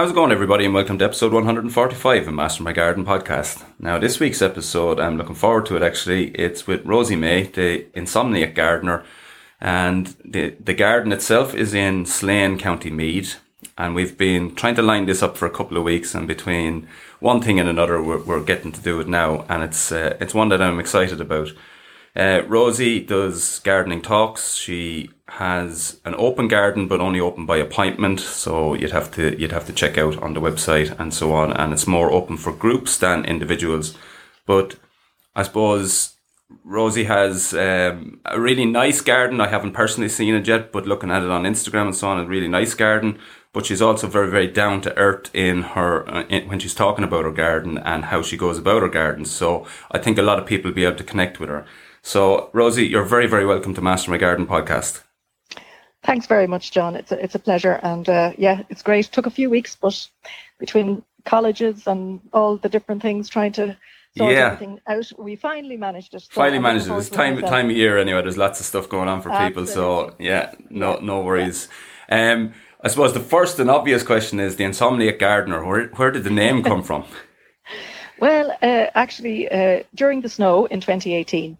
How's it going, everybody, and welcome to episode 145 of Master My Garden podcast. Now, this week's episode, I'm looking forward to it actually. It's with Rosie Maye, the insomniac gardener, and the, the garden itself is in Slane, County Meath. And we've been trying to line this up for a couple of weeks, and between one thing and another, we're, we're getting to do it now, and it's uh, it's one that I'm excited about. Uh, Rosie does gardening talks. She has an open garden, but only open by appointment. So you'd have to you'd have to check out on the website and so on. And it's more open for groups than individuals. But I suppose Rosie has um, a really nice garden. I haven't personally seen it yet, but looking at it on Instagram and so on, a really nice garden. But she's also very, very down to earth in her uh, in, when she's talking about her garden and how she goes about her garden. So I think a lot of people will be able to connect with her. So, Rosie, you're very, very welcome to Master My Garden podcast. Thanks very much, John. It's a, it's a pleasure. And uh, yeah, it's great. It took a few weeks, but between colleges and all the different things trying to sort yeah. everything out, we finally managed it. So finally managed it. It's time, time of year anyway. There's lots of stuff going on for Absolutely. people. So yeah, no, no worries. Yeah. Um, I suppose the first and obvious question is the insomniac gardener. Where, where did the name come from? well, uh, actually, uh, during the snow in 2018,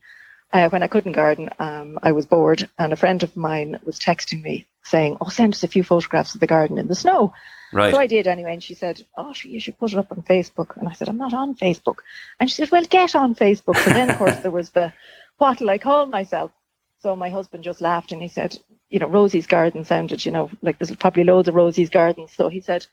uh, when I couldn't garden, um, I was bored, and a friend of mine was texting me saying, "Oh, send us a few photographs of the garden in the snow." Right. So I did anyway, and she said, "Oh, you should put it up on Facebook." And I said, "I'm not on Facebook." And she said, "Well, get on Facebook." So then, of course, there was the what'll I call myself? So my husband just laughed and he said, "You know, Rosie's garden sounded, you know, like there's probably loads of Rosie's gardens." So he said,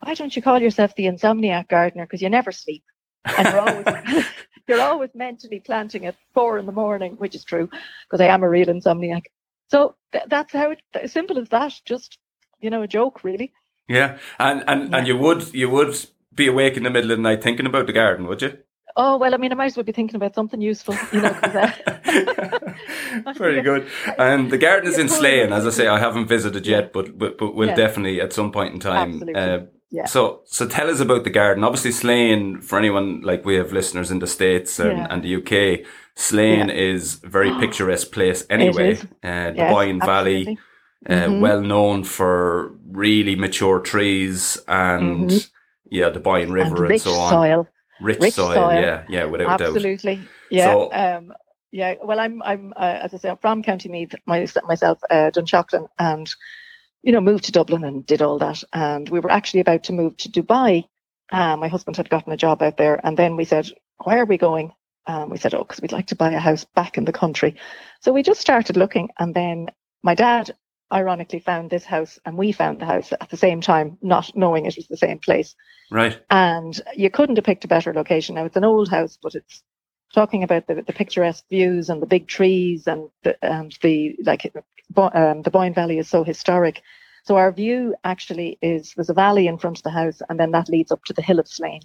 "Why don't you call yourself the insomniac gardener? Because you never sleep." And you're always you're always meant to be planting at four in the morning, which is true because I am a real insomniac. So th- that's how it, as simple as that. Just you know, a joke, really. Yeah, and and yeah. and you would you would be awake in the middle of the night thinking about the garden, would you? Oh well, I mean, I might as well be thinking about something useful, you know. Uh, Very good. And the garden is in Slane, as I say. I haven't visited yet, but but, but we'll yeah. definitely at some point in time uh, yeah. So, so tell us about the garden. Obviously, Slane, for anyone like we have listeners in the States and, yeah. and the UK, Slane yeah. is a very picturesque place anyway. Uh, the yes, Boyne Valley, uh, mm-hmm. well known for really mature trees and mm-hmm. yeah, the Boyne River and, and so on. Soil. Rich, rich soil. soil. yeah, yeah, without Absolutely. doubt. Absolutely. Yeah. So, um, yeah, well, I'm, I'm, uh, as I say, I'm from County Meath, myself, uh, Dunshaughlin, and you know, moved to Dublin and did all that. And we were actually about to move to Dubai. Um, my husband had gotten a job out there. And then we said, where are we going? Um, we said, oh, because we'd like to buy a house back in the country. So we just started looking. And then my dad, ironically, found this house and we found the house at the same time, not knowing it was the same place. Right. And you couldn't have picked a better location. Now, it's an old house, but it's talking about the, the picturesque views and the big trees and the, and the like um, the Boyne Valley is so historic. So our view actually is there's a valley in front of the house, and then that leads up to the hill of Slane.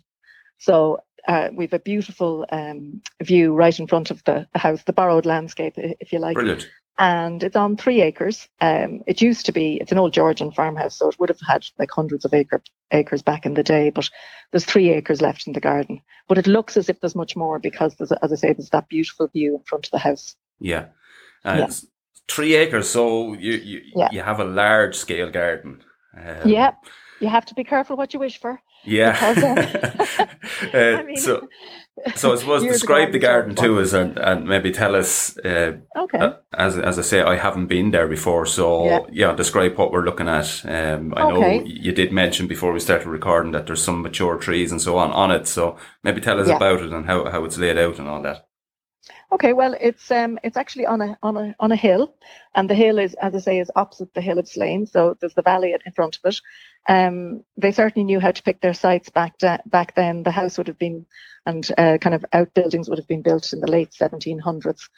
So uh, we've a beautiful um, view right in front of the, house, the borrowed landscape, if you like. Brilliant. And it's on three acres. Um, it used to be, it's an old Georgian farmhouse, so it would have had like hundreds of acre, acres back in the day, but there's three acres left in the garden. But it looks as if there's much more because, there's, as I say, there's that beautiful view in front of the house. Yeah. Uh, yeah three acres, so you you, yeah. you have a large scale garden. Um, yeah, you have to be careful what you wish for. Yeah. Because, uh, uh, mean, so, so I suppose describe the garden to us and, and maybe tell us. Uh, okay. Uh, as as I say, I haven't been there before, so yeah, yeah describe what we're looking at. Um, I okay. know you did mention before we started recording that there's some mature trees and so on on it. So maybe tell us yeah. about it and how, how it's laid out and all that. Okay, well, it's um, it's actually on a on a on a hill, and the hill is, as I say, is opposite the hill of Slane. So there's the valley in front of it. Um, they certainly knew how to pick their sites back da- back then. The house would have been, and uh, kind of outbuildings would have been built in the late 1700s,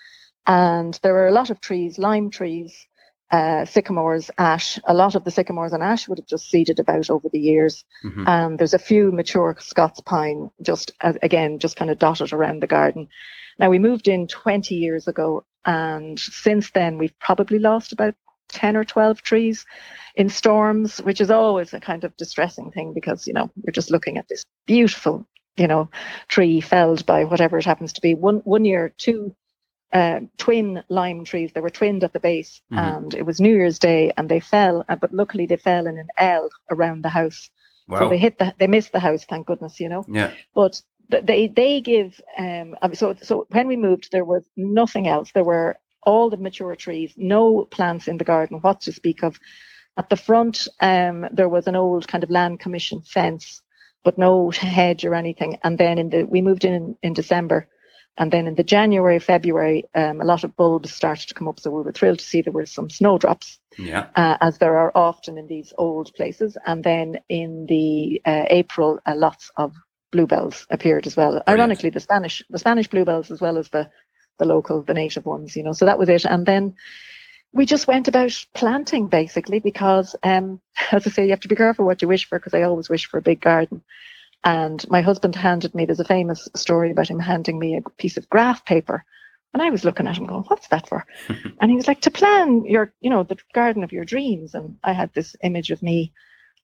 and there were a lot of trees, lime trees, uh, sycamores, ash. A lot of the sycamores and ash would have just seeded about over the years. Mm-hmm. And there's a few mature Scots pine just, uh, again, just kind of dotted around the garden. Now, we moved in 20 years ago, and since then, we've probably lost about 10 or 12 trees in storms, which is always a kind of distressing thing because, you know, you're just looking at this beautiful, you know, tree felled by whatever it happens to be. One, one year, two uh, twin lime trees, they were twinned at the base, mm-hmm. and it was New Year's Day, and they fell, uh, but luckily they fell in an L around the house. Wow. So they hit the, they missed the house, thank goodness, you know. Yeah. But they they give um so so when we moved, there was nothing else. There were all the mature trees, no plants in the garden, what to speak of. At the front, um, there was an old kind of land commission fence, but no hedge or anything. And then in the we moved in in December, and then in the January, February, um, a lot of bulbs started to come up. So we were thrilled to see there were some snowdrops, Yeah. uh, as there are often in these old places. And then in the uh, April, uh, lots of bluebells appeared as well. Ironically, the Spanish, the Spanish bluebells as well as the the local, the native ones. You know, so that was it. And then we just went about planting basically because, um, as I say, you have to be careful what you wish for because I always wish for a big garden. And my husband handed me, there's a famous story about him handing me a piece of graph paper. And I was looking at him going, what's that for? and he was like, to plan your, you know, the garden of your dreams. And I had this image of me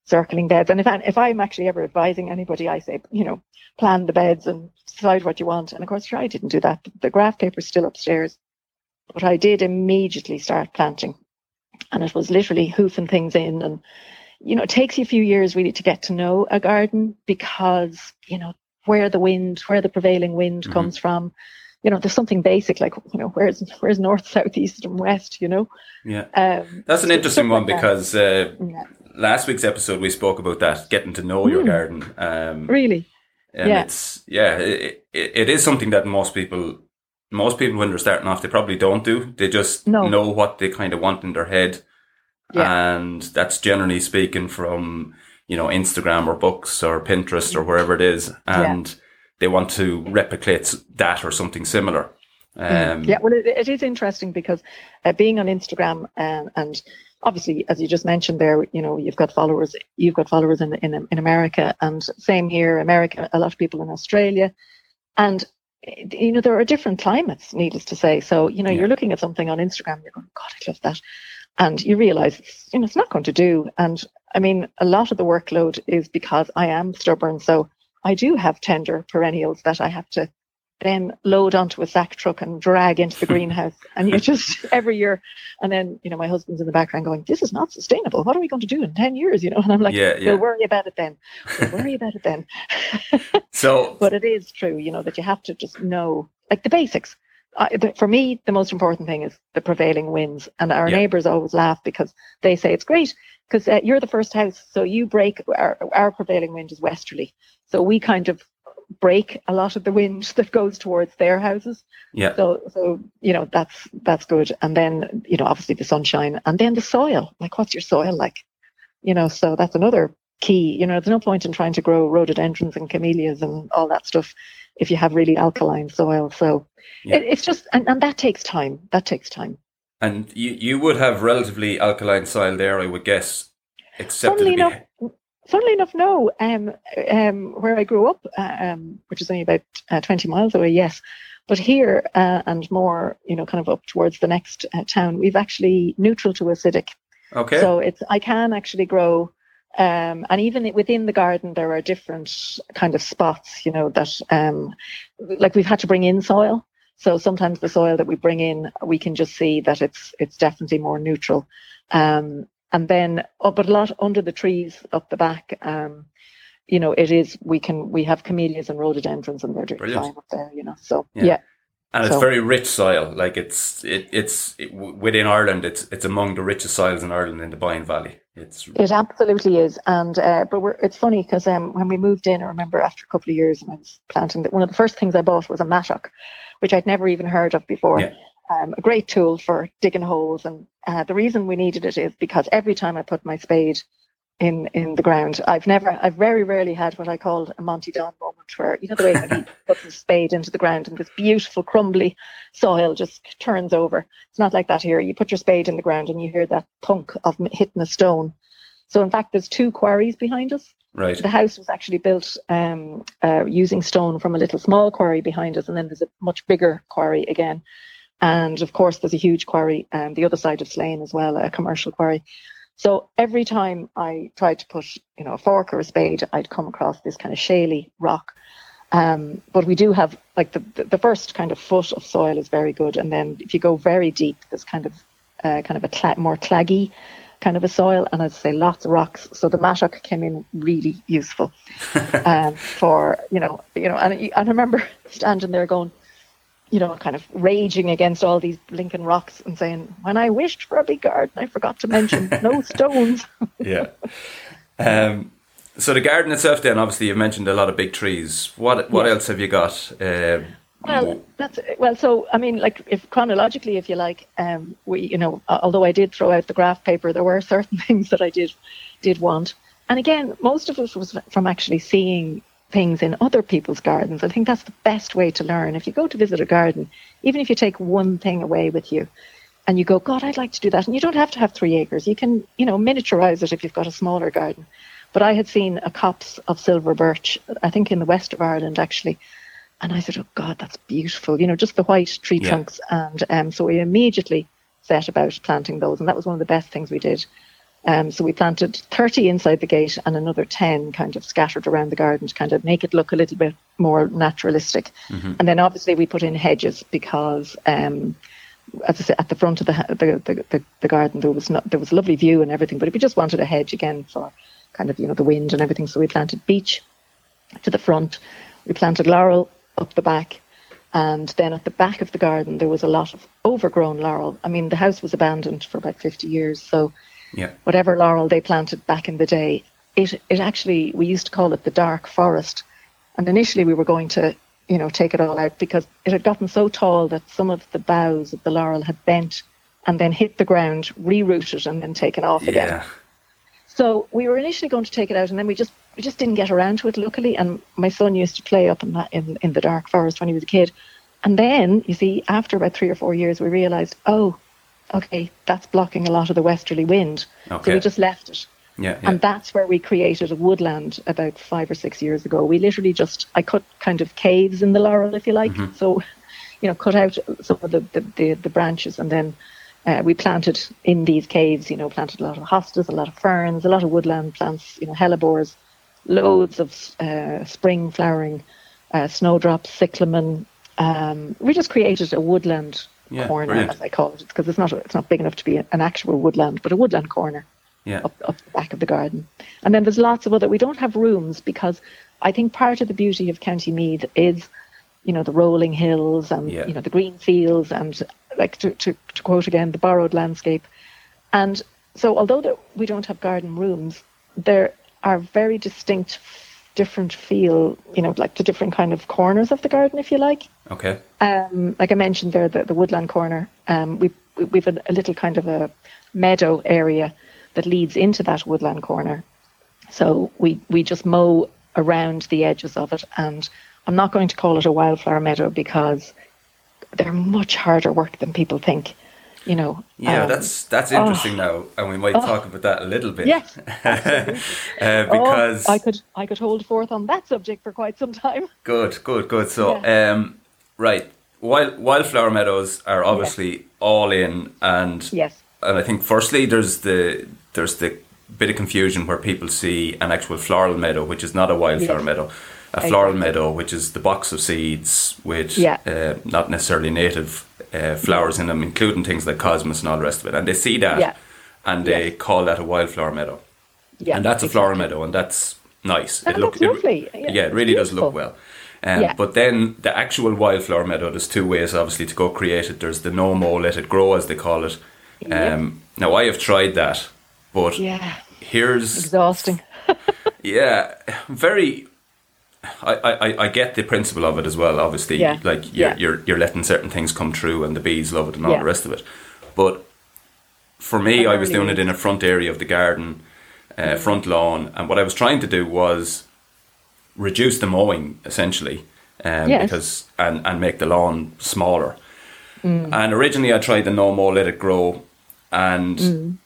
circling beds. And if, I, if I'm actually ever advising anybody, I say, you know, plan the beds and decide what you want. And of course, sure, I didn't do that. The graph paper's still upstairs. But I did immediately start planting. And it was literally hoofing things in and you know, it takes you a few years really to get to know a garden because, you know, where the wind, where the prevailing wind Mhm. comes from. You know, there's something basic like, you know, where's where's north, south, east, and west, you know? Yeah. Um, That's an interesting one like because uh, yeah, last week's episode we spoke about that getting to know your Mm. garden. Um, really. and Yeah. it's yeah, it, it, it is something that most people most people when they're starting off they probably don't do. They just No. know what they kind of want in their head, Yeah. and that's generally speaking from you know Instagram or books or Pinterest or wherever it is, and they want to replicate that or something similar. Um, yeah, well, it, it is interesting because uh, being on Instagram and, and obviously, as you just mentioned there, you know, you've got followers, you've got followers in in, in America, and same here, America, a lot of people in Australia, and eh, you know there are different climates, needless to say. So you know, Yeah. you're looking at something on Instagram, you're going, God, I love that, and you realize it's, you know it's not going to do. And I mean, a lot of the workload is because I am stubborn, so I do have tender perennials that I have to then load onto a sack truck and drag into the greenhouse. And you just every year, and then you know my husband's in the background going, "This is not sustainable. What are we going to do in ten years?" You know, and I'm like, yeah, yeah. "We'll worry about it then. We'll worry about it then." So but it is true, you know, that you have to just know like the basics. I, the, for me, the most important thing is the prevailing winds. And our Yeah. neighbours always laugh because they say it's great because uh, you're the first house, so you break our, our prevailing wind is westerly, so we kind of break a lot of the wind that goes towards their houses. yeah, So, so you know that's that's good. And then you know obviously the sunshine, and then the soil. Like, what's your soil like? You know, so that's another key. You know, there's no point in trying to grow rhododendrons and camellias and all that stuff if you have really alkaline soil. So Yeah. it, it's just, and, and that takes time. That takes time. and you you would have relatively alkaline soil there, I would guess, except Funnily be- enough, funnily enough, no. Um, um, where I grew up, uh, um, which is only about uh, 20 miles away, yes. But here uh, and more, you know, kind of up towards the next uh, town, we've actually neutral to acidic. okay. So it's I can actually grow, um, and even within the garden there are different kind of spots. You know that um, like we've had to bring in soil. So sometimes the soil that we bring in, we can just see that it's it's definitely more neutral. Um, and then, oh, but a lot under the trees up the back. Um, you know, it is we can we have camellias and rhododendrons, and they're doing Brilliant. fine up there. You know, so Yeah. yeah, and it's very rich soil. Like it's it, it's it, within Ireland. It's it's among the richest soils in Ireland in the Boyne Valley. It's It absolutely is, and uh, but we're, it's funny because um, when we moved in, I remember after a couple of years, and I was planting that one of the first things I bought was a mattock, which I'd never even heard of before. Yeah. Um, a great tool for digging holes, and uh, the reason we needed it is because every time I put my spade in in the ground, I've never, I've very rarely had what I call a Monty Don moment, where you know the way when he puts his spade into the ground and this beautiful crumbly soil just turns over. It's not like that here. You put your spade in the ground and you hear that thunk of hitting a stone. So in fact, there's two quarries behind us. right. The house was actually built um, uh, using stone from a little small quarry behind us, and then there's a much bigger quarry again. And of course, there's a huge quarry um, the other side of Slane as well, a commercial quarry. So every time I tried to put, you know, a fork or a spade, I'd come across this kind of shaly rock. Um, but we do have like the the first kind of foot of soil is very good, and then if you go very deep, there's kind of uh, kind of a cla- more claggy kind of a soil, and I'd say lots of rocks. So the mattock came in really useful um, for you know you know, and, and I remember standing there going, you know, kind of raging against all these Lincoln rocks and saying, when I wished for a big garden, I forgot to mention no stones. yeah. Um, so the garden itself, then obviously you've mentioned a lot of big trees. What what else have you got? Um, well, that's well. So I mean, like, if chronologically, if you like, um, we, you know, although I did throw out the graph paper, there were certain things that I did did want. And again, most of it was from actually seeing things in other people's gardens. I think that's the best way to learn. If you go to visit a garden, even if you take one thing away with you and you go, God, I'd like to do that. And you don't have to have three acres. You can, you know, miniaturize it if you've got a smaller garden. But I had seen a copse of silver birch, I think in the west of Ireland actually. And I said, oh God, that's beautiful. You know, just the white tree yeah. trunks. And um, so we immediately set about planting those. And that was one of the best things we did. Um, so we planted 30 inside the gate and another 10 kind of scattered around the garden to kind of make it look a little bit more naturalistic. Mm-hmm. And then obviously we put in hedges because, um, as I said, at the front of the, the, the, the, garden there was not, there was a lovely view and everything, but if we just wanted a hedge again for kind of, you know, the wind and everything, so we planted beech to the front. We planted laurel up the back. And then at the back of the garden, there was a lot of overgrown laurel. I mean, the house was abandoned for about 50 years. So yeah. whatever laurel they planted back in the day, it it actually we used to call it the dark forest. And initially we were going to, you know, take it all out because it had gotten so tall that some of the boughs of the laurel had bent and then hit the ground, rerouted and then taken off yeah. again. So we were initially going to take it out and then we just we just didn't get around to it luckily and my son used to play up in that in, in the dark forest when he was a kid. And then, you see, after about three or four years we realized, oh, okay, that's blocking a lot of the westerly wind. Okay. So we just left it. Yeah, yeah, And that's where we created a woodland about five or six years ago. We literally just, I cut kind of caves in the laurel, if you like. Mm-hmm. So, you know, cut out some of the, the, the, the branches and then uh, we planted in these caves, you know, planted a lot of hostas, a lot of ferns, a lot of woodland plants, you know, hellebores, loads of uh, spring flowering, uh, snowdrops, cyclamen. Um, we just created a woodland yeah, corner, brilliant. as I call it, because it's not it's not big enough to be an actual woodland, but a woodland corner yeah. up, up the back of the garden. And then there's lots of other. We don't have rooms because I think part of the beauty of County Meath is, you know, the rolling hills and yeah. you know the green fields and like to, to, to quote again the borrowed landscape. And so although we don't have garden rooms, there are very distinct different feel, you know, like the different kind of corners of the garden, if you like. Okay. Um, like I mentioned there, the, the woodland corner. Um, we we've a, a little kind of a meadow area that leads into that woodland corner. So we we just mow around the edges of it, and I'm not going to call it a wildflower meadow because they're much harder work than people think you know. Yeah, um, that's that's interesting oh, now, and we might oh, talk about that a little bit. Yes, uh, because oh, I could I could hold forth on that subject for quite some time. Good, good, good. So, yeah. um, right, wild wildflower meadows are obviously yes. all in, and yes, and I think firstly there's the there's the bit of confusion where people see an actual floral meadow, which is not a wildflower yes. meadow a floral meadow, which is the box of seeds with yeah. uh, not necessarily native uh, flowers in them, including things like cosmos and all the rest of it. And they see that yeah. and they yes. call that a wildflower meadow. Yeah, and that's exactly. a floral meadow, and that's nice. And it looks lovely. It, yeah, it really does look well. Um, yeah. But then the actual wildflower meadow, there's two ways obviously to go create it. There's the no mow, let it grow, as they call it. Um, Now I have tried that, but yeah. here's exhausting. yeah, very I, I, I get the principle of it as well. Obviously, yeah. like you're, yeah. you're you're letting certain things come true, and the bees love it, and all yeah. the rest of it. But for me, I, was doing it in a front area of the garden, uh, mm. front lawn, and what I was trying to do was reduce the mowing essentially, um, yes. because and and make the lawn smaller. Mm. And originally, I tried the no mow, let it grow, and mm.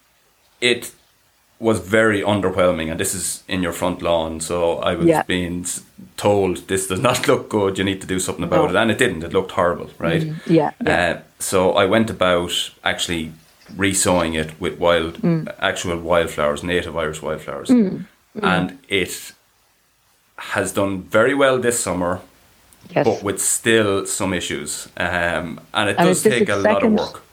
it was very underwhelming, and this is in your front lawn. So I was yeah. being told this does not look good. You need to do something about no. it, and it didn't. It looked horrible, right? Mm, yeah. yeah. Uh, so I went about actually resowing it with wild, mm. actual wildflowers, native Irish wildflowers, mm. and it has done very well this summer. Yes. But with still some issues, um, and it and does take a lot of work.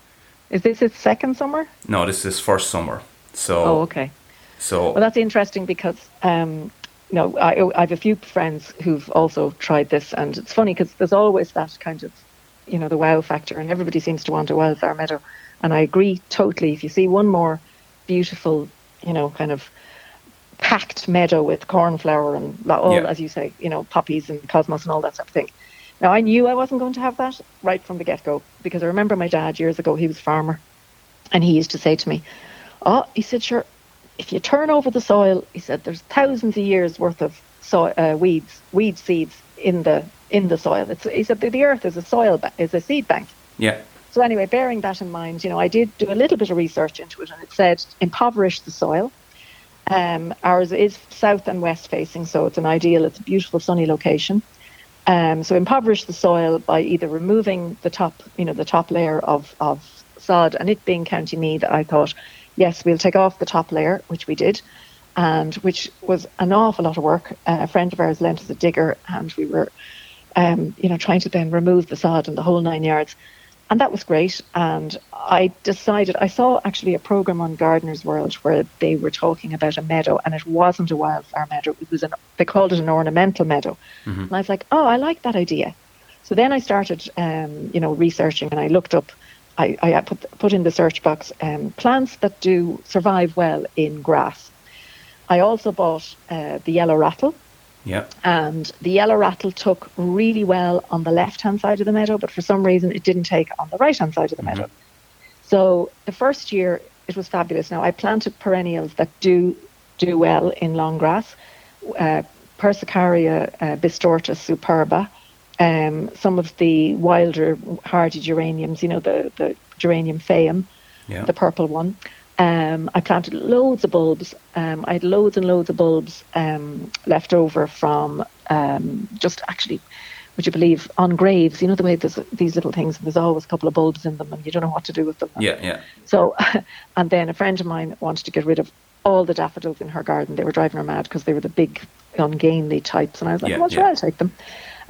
Is this its second summer? No, this is first summer. So Oh, okay. So Well, that's interesting because, um, you know, I, I have a few friends who've also tried this, and it's funny because there's always that kind of, you know, the wow factor, and everybody seems to want a wildflower meadow. And I agree totally. If you see one more beautiful, you know, kind of packed meadow with cornflower and all, Yeah. as you say, you know, poppies and cosmos and all that sort of thing. Now, I knew I wasn't going to have that right from the get go because I remember my dad years ago, he was a farmer, and he used to say to me, Oh, he said, sure, if you turn over the soil, he said, there's thousands of years worth of soil, uh, weeds, weed seeds in the in the soil. It's, he said the, earth is a soil ba- is a seed bank. yeah, So anyway, bearing that in mind, you know, I did do a little bit of research into it, and it said impoverish the soil. Um, ours is south and west facing, so it's an ideal. It's a beautiful sunny location. Um, so impoverish the soil by either removing the top, you know, the top layer of, of sod, and it being County Meath, I thought, yes, we'll take off the top layer, which we did, and which was an awful lot of work. Uh, a friend of ours lent us a digger, and we were, um, you know, trying to then remove the sod and the whole nine yards and that was great. And I decided I saw actually a program on Gardener's World where they were talking about a meadow, and it wasn't a wildflower meadow. It was an they called it an ornamental meadow, and I was like, oh, I like that idea. So then I started, um, you know, researching, and I looked up. I, I put put in the search box um, plants that do survive well in grass. I also bought uh, the yellow rattle, yeah, and the yellow rattle took really well on the left hand side of the meadow, but for some reason it didn't take on the right hand side of the meadow. So the first year it was fabulous. Now I planted perennials that do do well in long grass, uh, Persicaria uh, bistorta superba, um, some of the wilder hardy geraniums, you know the the geranium phaeum, yeah. the purple one. Um, I planted loads of bulbs. Um, I had loads and loads of bulbs um, left over from um, just actually, would you believe, on graves. You know the way there's these little things, and there's always a couple of bulbs in them, and you don't know what to do with them. yeah, yeah, So, and then a friend of mine wanted to get rid of all the daffodils in her garden. They were driving her mad because they were the big, ungainly types, and I was like, Yeah, "Well, sure, yeah. I'll take them."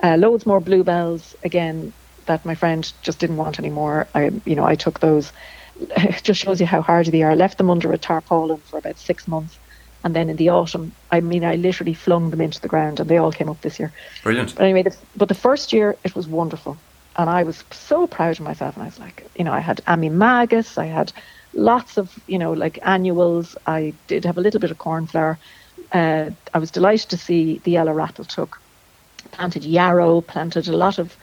Uh, loads more bluebells again that my friend just didn't want anymore. I, you know, I took those. It just shows you how hardy they are. Left them under a tarpaulin for about six months, and then in the autumn, I mean, I literally flung them into the ground, and they all came up this year. brilliant. But anyway, the, but the first year it was wonderful, and I was so proud of myself. And I was like, you know, I had Ammi majus, I had lots of, you know, like annuals. I did have a little bit of cornflower. Uh, I was delighted to see the yellow rattle took. Planted yarrow, planted a lot of,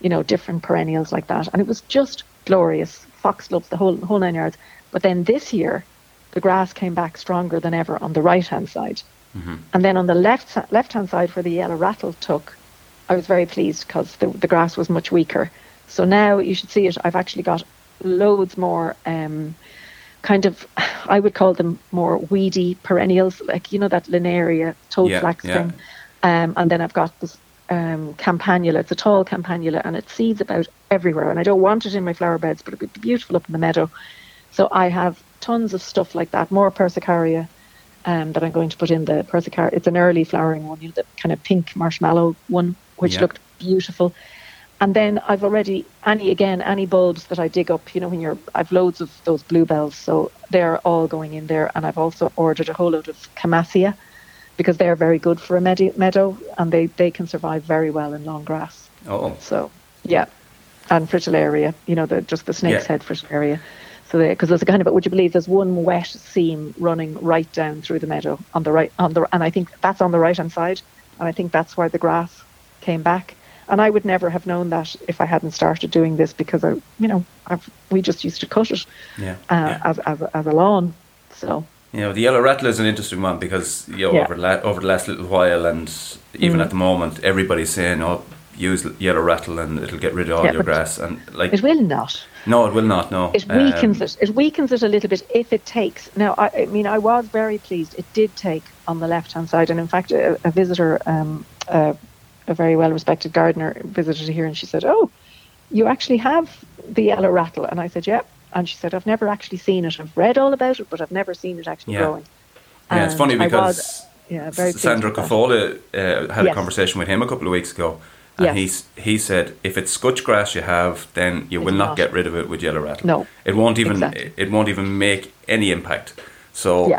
you know, different perennials like that, and it was just glorious. Foxgloves, the whole whole nine yards. But then this year, the grass came back stronger than ever on the right hand side. And then on the left left hand side where the yellow rattle took, I was very pleased because the, the grass was much weaker. So now you should see it. I've actually got loads more um, kind of, I would call them more weedy perennials, like you know that Linaria toad Yeah, flax yeah. thing. Um, and then I've got this um, campanula. It's a tall campanula and it seeds about everywhere. And I don't want it in my flower beds, but it'd be beautiful up in the meadow. So I have tons of stuff like that, more persicaria um, that I'm going to put in the persicaria. It's an early flowering one, you know, the kind of pink marshmallow one, which Yeah. looked beautiful. And then I've already any again any bulbs that I dig up. You know, when you're I've loads of those bluebells, so they're all going in there. And I've also ordered a whole load of camassia because they're very good for a meadow, meadow and they they can survive very well in long grass. Oh, So yeah, and fritillaria, you know, the just the snake's Yeah. head fritillaria. So because there's a kind of, would you believe, there's one wet seam running right down through the meadow on the right on the, and I think that's on the right hand side, and I think that's where the grass came back. And I would never have known that if I hadn't started doing this because I, you know, I've, we just used to cut it yeah. uh, yeah. as as as a lawn. So You know, the yellow rattle is an interesting one because you know Yeah. over the la- over the last little while, and even Mm. at the moment, everybody's saying, "Oh, use yellow rattle, and it'll get rid of all Yeah, your grass." And like, it will not. no, it will not. No, It weakens Um, it. It weakens it a little bit if it takes. Now, I, I mean, I was very pleased. It did take on the left hand side, and in fact, a, a visitor, um, uh, a very well respected gardener, visited here, and she said, "Oh, you actually have the yellow rattle," and I said, "Yep." And she said, "I've never actually seen it. I've read all about it, but I've never seen it actually Yeah. growing." Yeah, it's funny because was, yeah, Sandra with. Cafola uh, had a conversation with him a couple of weeks ago, and Yes. he's he said if it's scutch grass you have, then you will not, not. get rid of it with yellow rattle. No, it won't even exactly. it won't even make any impact. So Yeah.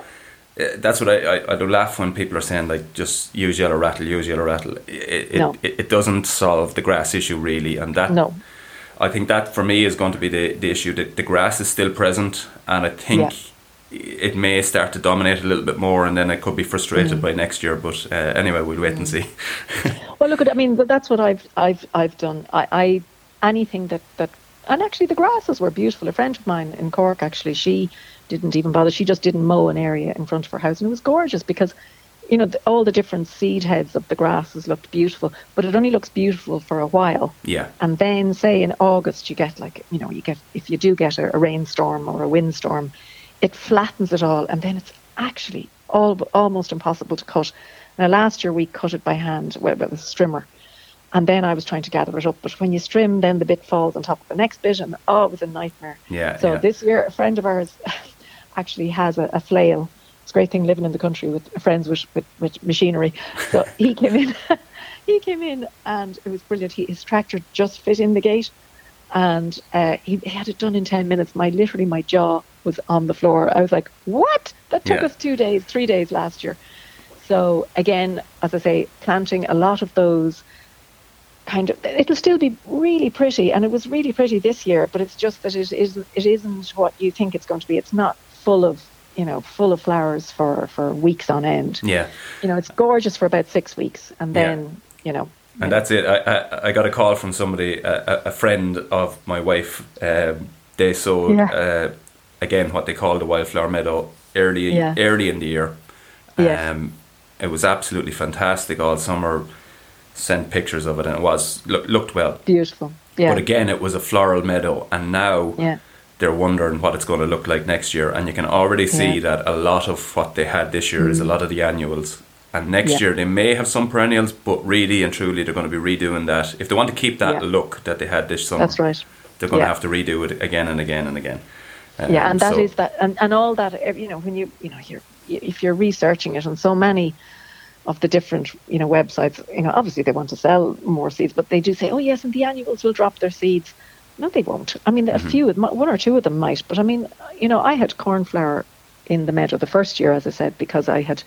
uh, that's what I, I, I do laugh when people are saying like just use yellow rattle, use yellow rattle. It it, No. it, it doesn't solve the grass issue really, and that No. I think that for me is going to be the, the issue that the grass is still present, and I think it may start to dominate a little bit more, and then I could be frustrated Mm. by next year. But uh, anyway, we'll wait and see. Well, look at. I mean, that's what I've I've I've done. I, I anything that that and actually the grasses were beautiful. A friend of mine in Cork actually she didn't even bother. She just didn't mow an area in front of her house, and it was gorgeous because. You know, the, all the different seed heads of the grasses looked beautiful, but it only looks beautiful for a while. yeah, And then, say in August, you get like, you know, you get, if you do get a, a rainstorm or a windstorm, it flattens it all. And then it's actually all, almost impossible to cut. Now, last year we cut it by hand with, with a strimmer. And then I was trying to gather it up. But when you strim, then the bit falls on top of the next bit. And oh, it was a nightmare. yeah, So yeah. this year, a friend of ours actually has a, a flail. It's a great thing living in the country with friends with, with, with machinery. So he came in, he came in, and it was brilliant. He, his tractor just fit in the gate, and uh, he, he had it done in ten minutes. My literally my jaw was on the floor. I was like, "What? That took Yeah. us two days, three days last year." So again, as I say, planting a lot of those kind of it'll still be really pretty and it was really pretty this year but it's just that it isn't it isn't what you think it's going to be it's not full of you know full of flowers for for weeks on end yeah. you know it's gorgeous for about six weeks and Yeah. then you know And that's it. I, I, I got a call from somebody, a, a- a friend of my wife. Um, they sowed Yeah. uh, again what they call the wildflower meadow early Yeah. early in the year. Yes. Um, it was absolutely fantastic all summer. Sent pictures of it, and it was look, looked well. beautiful yeah But again, it was a floral meadow, and now yeah they're wondering what it's going to look like next year. And you can already see Yeah. that a lot of what they had this year is a lot of the annuals. And next Yeah. year they may have some perennials, but really and truly they're going to be redoing that. If they want to keep that Yeah. look that they had this summer, that's right they're going to have to redo it again and again and again. Um, yeah and that is so- that and, and all that eh, you know when you you know you're if you're researching it and so many of the different you know websites you know obviously they want to sell more seeds but they do say oh yes and the annuals will drop their seeds no they won't i mean a few of them- one or two of them might but i mean you know i had cornflower in the meadow the first year as i said because i had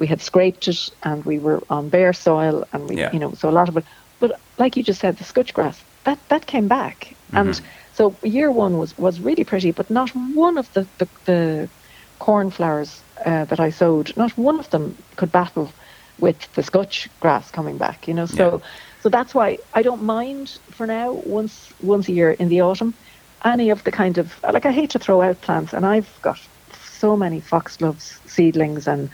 we had scraped it and we were on bare soil and we Yeah. you know so a lot of it but like you just said the scutch grass that that came back and so year one was was really pretty but not one of the the, the cornflowers uh, that i sowed not one of them could battle with the scutch grass coming back you know so Yeah. So that's why i don't mind for now once once a year in the autumn any of the kind of like i hate to throw out plants and i've got so many foxgloves seedlings and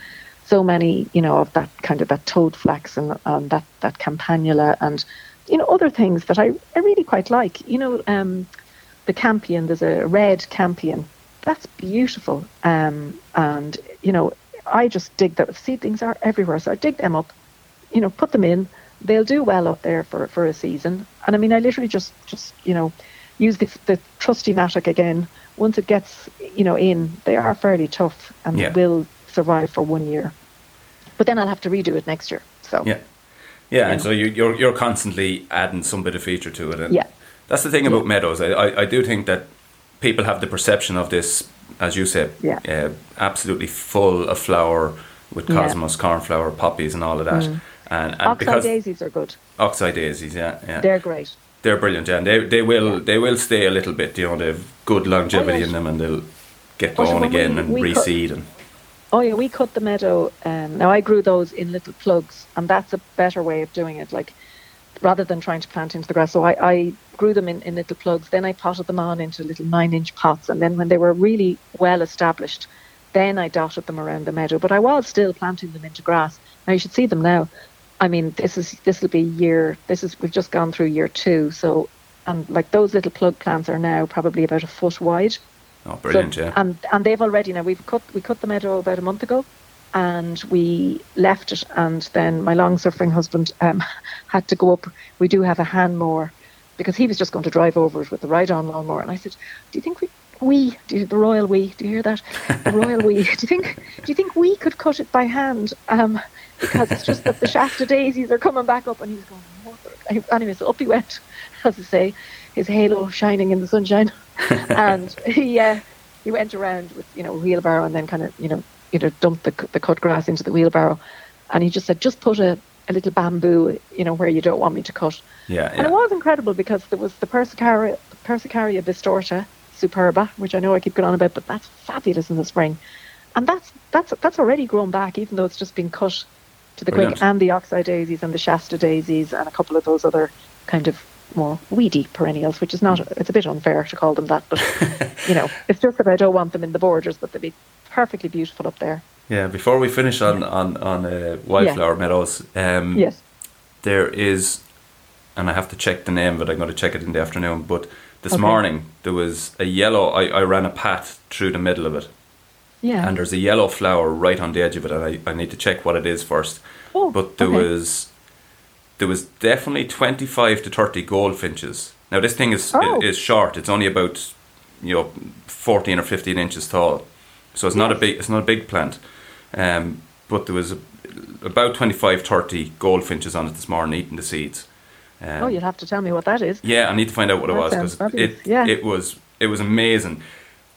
so many, you know, of that kind of that toad flax and, that that campanula and you know other things that I, I really quite like. You know, um, the campion. There's a red campion. That's beautiful. Um, and you know, I just dig that. Seedlings are everywhere, so I dig them up. You know, put them in. They'll do well up there for for a season. And I mean, I literally just just you know use the the trusty mattock again. Once it gets you know in, they are fairly tough and Yeah. will survive for one year. But then I'll have to redo it next year. So Yeah, yeah, and so you, you're you're constantly adding some bit of feature to it, and Yeah. that's the thing about meadows. I, I I do think that people have the perception of this, as you said, Yeah. uh, absolutely full of flower with Yeah. Mm. cosmos, cornflower, poppies, and all of that, and, and oxeye because daisies are good. oxeye daisies, yeah, yeah, They're great. they're brilliant, yeah, and they they will Yeah. they will stay a little bit. You know, they've good longevity yes. in them, and they'll get Oh, going we- again and we cut- reseed and Oh yeah, we cut the meadow. Um, now I grew those in little plugs, and that's a better way of doing it. Like rather than trying to plant into the grass. So I, I grew them in, in little plugs. Then I potted them on into little nine inch pots, and then when they were really well established, then I dotted them around the meadow. But I was still planting them into grass. Now you should see them now. I mean, this is this will be year. This is we've just gone through year two. So, and like those little plug plants are now probably about a foot wide. oh, brilliant, So- yeah, And and they've already now we've cut we cut the meadow about a month ago, and we left it. And then my long suffering husband um, had to go up. We do have a hand mower because he was just going to drive over it with the ride on lawnmower. And I said, "Do you think we we do you, the royal we do you hear that the royal we do you think do you think we could cut it by hand um because it's just that the shaft of daisies are coming back up and he's going "Mother-" anyway so up he went as I say his halo shining in the sunshine and he uh, he went around with you know a wheelbarrow and then kind of you know you know dumped the the cut grass into the wheelbarrow, and he just said just put a, a little bamboo you know where you don't want me to cut. Yeah, And it was incredible because there was the Persicaria, Persicaria bistorta superba, which I know I keep going on about, but that's fabulous in the spring. And that's that's that's already grown back, even though it's just been cut to the Brilliant. quick. And the oxeye daisies and the Shasta daisies and a couple of those other kind of more weedy perennials, which is not it's a bit unfair to call them that, but you know, it's just that I don't want them in the borders, but they'd be perfectly beautiful up there. Yeah, before we finish on on on uh, wildflower meadows, um, Yes. there is, and I have to check the name, but I'm going to check it in the afternoon. But this Okay. morning there was a yellow. I, I ran a path through the middle of it, Yeah. and there's a yellow flower right on the edge of it, and I, I need to check what it is first. oh, But there okay. was there was definitely 25 to 30 goldfinches. Now this thing is Oh. is short. It's only about you know 14 or 15 inches tall, so it's not a big it's not a big plant. Um, but there was a, about 25 30 goldfinches on it this morning eating the seeds. Um, Oh, you'll have to tell me what that is. yeah, I need to find out what it was because it Yeah. it was it was amazing.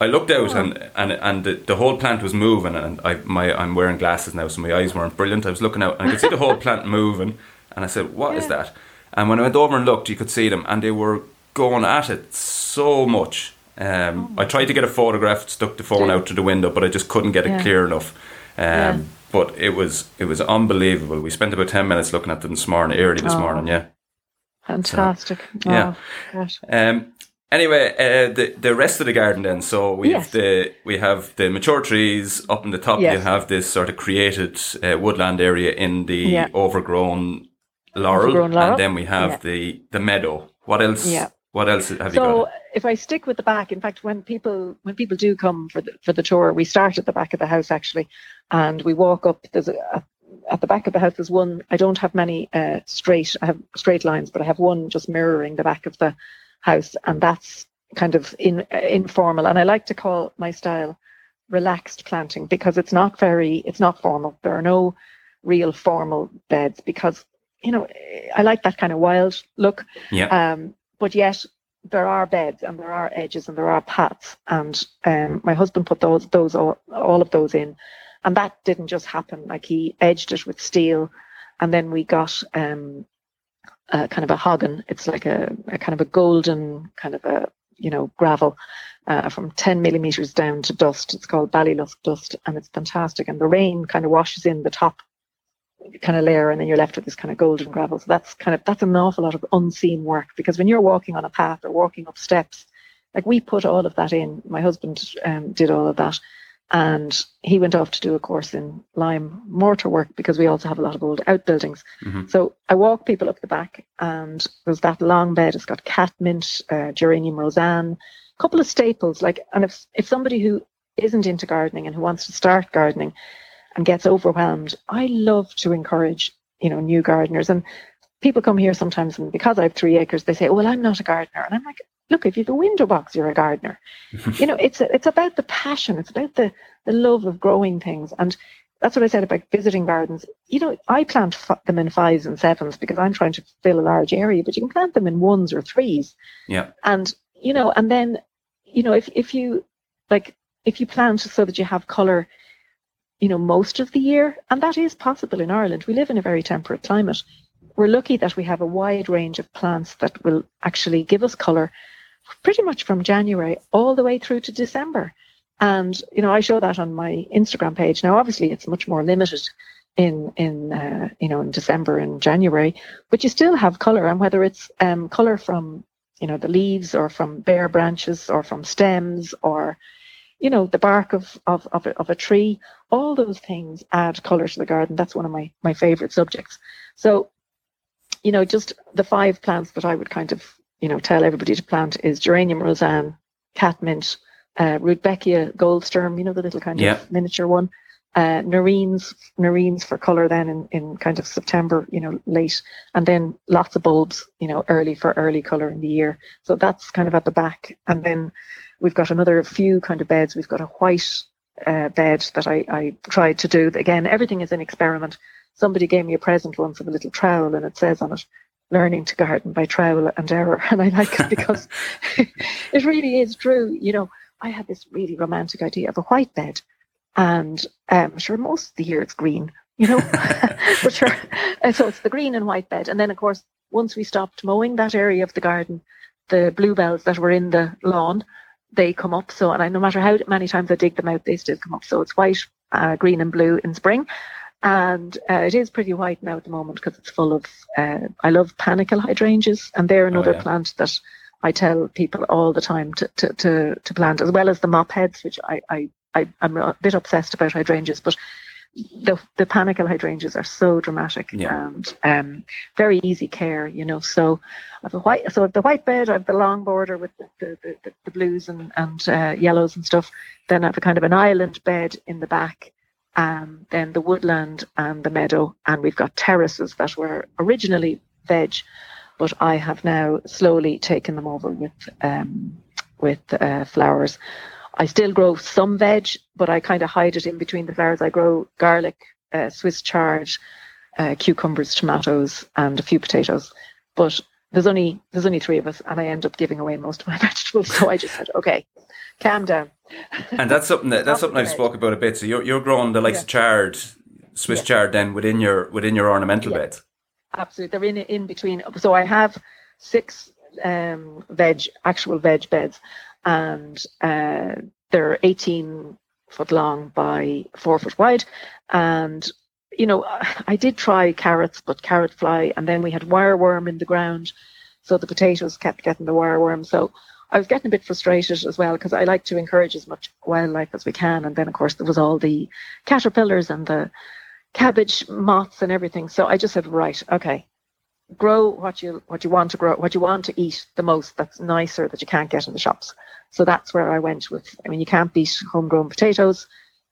I looked out Oh. and and and the, the whole plant was moving and I my I'm wearing glasses now so my eyes weren't brilliant. I was looking out and I could see the whole plant moving and I said, "What is Yeah. that?" And when I went over and looked, you could see them and they were going at it so much. Um, I tried to get a photograph, stuck the phone out to the window, but I just couldn't get it Yeah. clear enough. Um, Yeah. But it was it was unbelievable. We spent about ten minutes looking at them this morning, early this Oh. morning. Yeah. Fantastic. yeah. Oh. Um, anyway, uh, the the rest of the garden then. So we have the we have the mature trees up in the top. You have this sort of created uh, woodland area in the Yeah. overgrown laurel, Overgrown laurel. and then we have Yeah. the the meadow. What else? Yeah. What else have you got? So if I stick with the back, in fact, when people when people do come for the for the tour, we start at the back of the house actually, and we walk up. There's a, a at the back of the house. There's one. I don't have many uh, straight. I have straight lines, but I have one just mirroring the back of the house, and that's kind of in uh, informal. And I like to call my style relaxed planting because it's not very. It's not formal. There are no real formal beds because you know I like that kind of wild look. Yeah. Um, but yet there are beds and there are edges and there are paths. And um, my husband put those those all, all of those in, and that didn't just happen. Like he edged it with steel, and then we got um, kind of a hoggin. It's like a, a kind of a golden kind of a you know gravel. Uh, from 10 millimeters down to dust. It's called Ballylusk dust and it's fantastic. And the rain kind of washes in the top kind of layer and then you're left with this kind of golden gravel. So that's kind of that's an awful lot of unseen work because when you're walking on a path or walking up steps, like we put all of that in. My husband um, did all of that, and he went off to do a course in lime mortar work because we also have a lot of old outbuildings. Mhm. So I walk people up the back, and there's that long bed. It's got catmint, uh, geranium Rozanne, a couple of staples. Like, and if if somebody who isn't into gardening and who wants to start gardening and gets overwhelmed, I love to encourage you know new gardeners and people come here sometimes and because I have three acres, they say, oh, well, I'm not a gardener. And I'm like, look, if you have a window box, you're a gardener. you know, it's it's about the passion. It's about the, the love of growing things. And that's what I said about visiting gardens. You know, I plant f- them in fives and sevens because I'm trying to fill a large area, but you can plant them in ones or threes. Yeah. And, you know, and then, you know, if, if you like, if you plant so that you have color, you know, most of the year, and that is possible in Ireland. We live in a very temperate climate we're lucky that we have a wide range of plants that will actually give us color pretty much from January all the way through to December. And you know, I show that on my Instagram page. Now, obviously, it's much more limited in in uh, you know in December and January, but you still have color, and whether it's um, color from you know the leaves or from bare branches or from stems or you know the bark of of of a, of a tree, all those things add color to the garden. That's one of my my favorite subjects. So you know, just the five plants that I would kind of, you know, tell everybody to plant is geranium Rozanne, catmint, uh, rudbeckia goldsturm, you know, the little kind Yeah. of miniature one, uh, nerines, nerines for color then in, in kind of September, you know, late, and then lots of bulbs, you know, early for early color in the year. So that's kind of at the back. And then we've got another few kind of beds. We've got a white uh, bed that I, I tried to do. Again, everything is an experiment somebody gave me a present once of a little trowel and it says on it learning to garden by trial and error and i like it because it really is true you know I had this really romantic idea of a white bed. And um, sure, most of the year it's green, you know, but sure. So it's the green and white bed. And then, of course, once we stopped mowing that area of the garden, the bluebells that were in the lawn, they come up. So, and I, no matter how many times I dig them out, they still come up. So it's white, uh, green, and blue in spring. And uh, it is pretty white now at the moment because it's full of, uh, I love panicle hydrangeas, and they're another oh, yeah. plant that I tell people all the time to, to, to, to plant, as well as the mop heads, which I, I, I, am a bit obsessed about hydrangeas, but the the panicle hydrangeas are so dramatic yeah. and um, very easy care, you know. So I've a white, so the white bed, I've the long border with the the, the, the blues and and uh, yellows and stuff. Then I've a kind of an island bed in the back, um, then the woodland and the meadow, and we've got terraces that were originally veg, but I have now slowly taken them over with um, with uh, flowers. I still grow some veg, but I kind of hide it in between the flowers. I grow garlic, uh, Swiss chard, uh, cucumbers, tomatoes, and a few potatoes. But there's only there's only three of us, and I end up giving away most of my vegetables. So I just said, okay, calm down. and that's something that that's something I've spoke about a bit. So you're you're growing the likes yeah. of chard, Swiss yeah. chard, then within your within your ornamental yeah. beds absolutely. They're in in between. So I have six um, veg, actual veg beds, and uh, they're 18 foot long by four foot wide. And you know, I did try carrots, but carrot fly, and then we had wireworm in the ground, so the potatoes kept getting the wireworm. So I was getting a bit frustrated as well because I like to encourage as much wildlife as we can. And then, of course, there was all the caterpillars and the cabbage moths and everything. So I just said, right, okay, grow what you what you want to grow, what you want to eat the most. That's nicer that you can't get in the shops. So that's where I went with. I mean, you can't beat homegrown potatoes.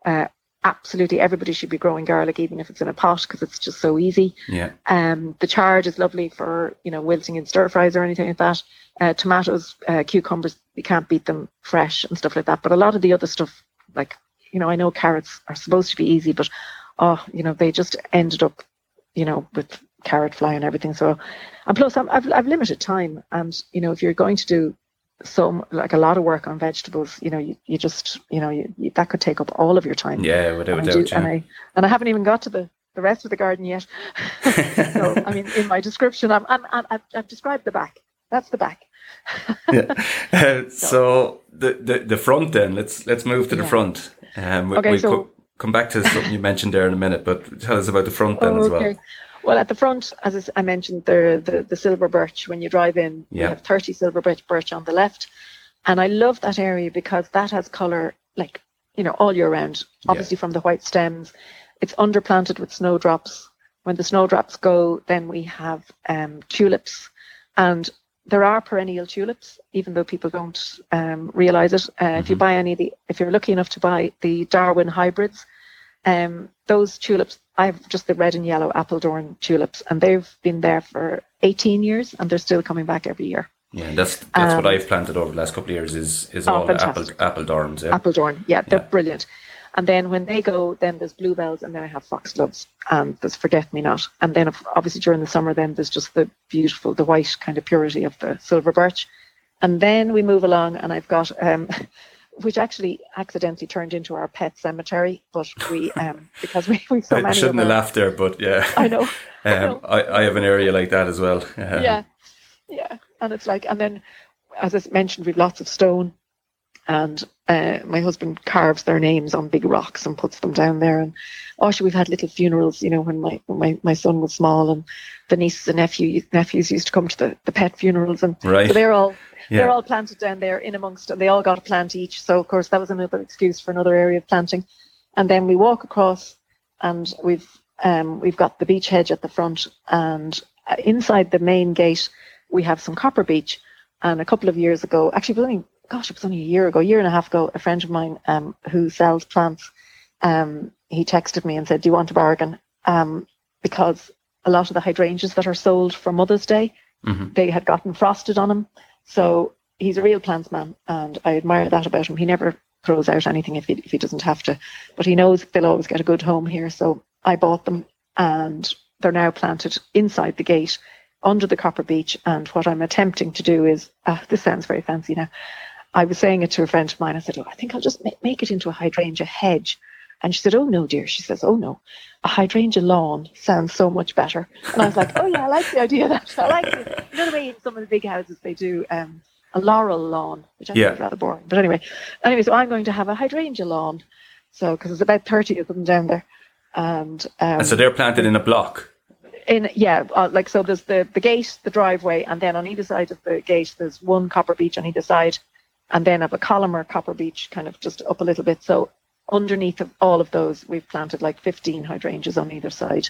Uh, absolutely, everybody should be growing garlic, even if it's in a pot, because it's just so easy. Yeah. Um, the chard is lovely for you know wilting in stir fries or anything like that. Uh, tomatoes, uh, cucumbers, you can't beat them fresh and stuff like that. But a lot of the other stuff, like you know, I know carrots are supposed to be easy, but oh, you know, they just ended up, you know, with carrot fly and everything. So, and plus, i have I've limited time, and you know, if you're going to do so like a lot of work on vegetables, you know, you, you just, you know, you, you, that could take up all of your time. Yeah, without doubt. Do, and I and I haven't even got to the the rest of the garden yet. so, I mean, in my description, I'm, I'm, i have I've described the back. That's the back. yeah. Uh, so the, the the front then let's let's move to the yeah. front. Um, we, okay, we so come back to something you mentioned there in a minute, but tell us about the front then oh, as well. Well, at the front, as I mentioned, the, the, the silver birch, when you drive in, yeah. you have 30 silver birch, birch on the left. And I love that area because that has colour, like, you know, all year round, obviously yeah. from the white stems. It's underplanted with snowdrops. When the snowdrops go, then we have um, tulips. And there are perennial tulips, even though people don't um, realize it. Uh, mm-hmm. If you mm-hmm. buy any of the, if you're lucky enough to buy the Darwin hybrids, um, those tulips, I have just the red and yellow Apeldoorn tulips, and they've been there for 18 years, and they're still coming back every year. Yeah, that's that's um, what I've planted over the last couple of years. Is is oh, all apple Apeldoorns. Yeah. Apeldoorn, yeah, they're yeah. brilliant. And then when they go, then there's bluebells, and then I have foxgloves, and there's forget me not. And then obviously during the summer, then there's just the beautiful, the white kind of purity of the silver birch. And then we move along, and I've got, um, which actually accidentally turned into our pet cemetery, but we, um, because we, we so I many. shouldn't have laughed there, but yeah. I know. um, I, know. I, I, have an area like that as well. yeah, yeah, and it's like, and then, as I mentioned, we've lots of stone and uh, my husband carves their names on big rocks and puts them down there. And also, we've had little funerals, you know, when my when my, my son was small, and the nieces and nephew, nephews used to come to the, the pet funerals, and right. so they're all yeah. they're all planted down there in amongst, and they all got a plant each. So of course, that was another excuse for another area of planting. And then we walk across, and we've um, we've got the beech hedge at the front, and uh, inside the main gate, we have some copper beech. And a couple of years ago, actually, it was only gosh, it was only a year ago, a year and a half ago, a friend of mine um, who sells plants, um, he texted me and said, Do you want a bargain? Um, because a lot of the hydrangeas that are sold for Mother's Day, mm-hmm. they had gotten frosted on them. So he's a real plants man, and I admire that about him. He never throws out anything if he, if he doesn't have to, but he knows they'll always get a good home here. So I bought them, and they're now planted inside the gate under the copper beech. And what I'm attempting to do is, uh, this sounds very fancy now. I was saying it to a friend of mine. I said, "Oh, I think I'll just make, it into a hydrangea hedge." And she said, "Oh no, dear." She says, "Oh no, a hydrangea lawn sounds so much better." And I was like, "Oh yeah, I like the idea of that. I like it. You know the way in some of the big houses they do um, a laurel lawn, which I Yeah. think is rather boring. But anyway, anyway, so I'm going to have a hydrangea lawn. So because there's about thirty of them down there, and um, And so they're planted in a block. in yeah, uh, like so. There's the the gate, the driveway, and then on either side of the gate, there's one copper beech on either side, and then of a column or copper beech, kind of just up a little bit. So underneath of all of those, we've planted like 15 hydrangeas on either side.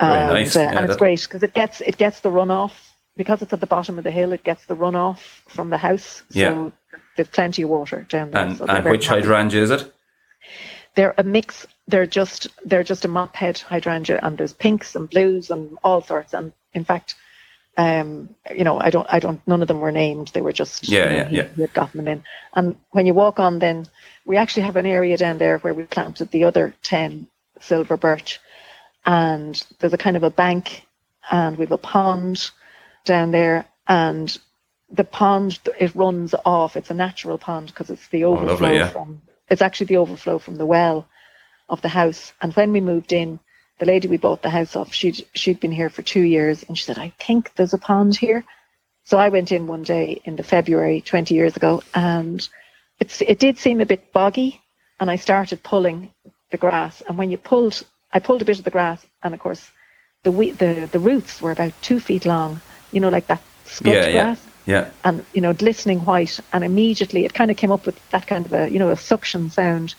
Very and, nice. uh, Yeah, and it's great because it gets it gets the runoff because it's at the bottom of the hill. It gets the runoff from the house. So Yeah. there's plenty of water down there. And, so and which happy. hydrangea is it? They're a mix. They're just they're just a mop head hydrangea, and there's pinks and blues and all sorts. And in fact, um, you know, I don't, I don't. None of them were named. They were just Yeah, you know, yeah, he, yeah. he had gotten them in. And when you walk on, then we actually have an area down there where we planted the other ten silver birch, and there's a kind of a bank, and we've a pond down there, and the pond it runs off. It's a natural pond because it's the overflow Oh, lovely, yeah. from. It's actually the overflow from the well of the house. And when we moved in, the lady we bought the house off, she'd she'd been here for two years, and she said, "I think there's a pond here." So I went in one day in the February twenty years ago, and it's it did seem a bit boggy, and I started pulling the grass. And when you pulled, I pulled a bit of the grass, and of course, the we, the the roots were about two feet long. You know, like that scutch Yeah, yeah. grass Yeah. and you know glistening white and immediately it kind of came up with that kind of a you know a suction sound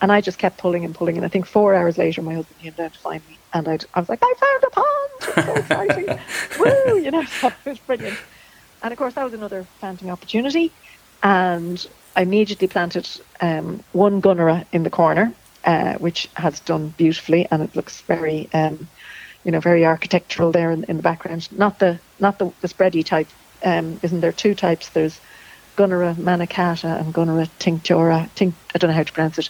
and I just kept pulling and pulling and I think four hours later my husband came down to find me and I'd, I was like I found a pond it's so exciting woo you know so it was brilliant and of course that was another planting opportunity and I immediately planted um, one gunnera in the corner uh, which has done beautifully and it looks very um, you know, very architectural there in, in the background. Not the not the, the spready type. Um, isn't there two types? There's Gunnera manicata and Gunnera tinctura. Tinc- I don't know how to pronounce it.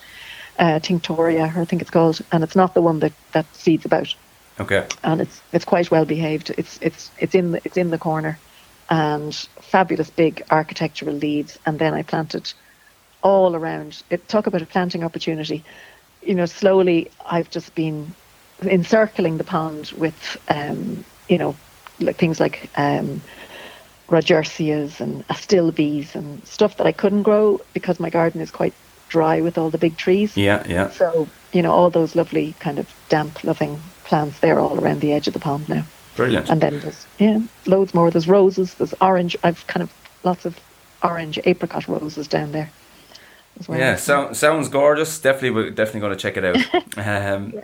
Uh, tinctoria, I think it's called, and it's not the one that that seeds about. Okay. And it's it's quite well behaved. It's it's it's in the, it's in the corner, and fabulous big architectural leaves. And then I planted all around. It talk about a planting opportunity. You know, slowly I've just been encircling the pond with, um, you know, like things like um, Rodgersias and astilbes and stuff that I couldn't grow because my garden is quite dry with all the big trees. Yeah, yeah. So, you know, all those lovely kind of damp loving plants, they're all around the edge of the pond now. Brilliant. And then there's, yeah, loads more. There's roses, there's orange. I've kind of lots of orange apricot roses down there as well. Yeah, so, sounds gorgeous. Definitely, we're definitely going to check it out. Um,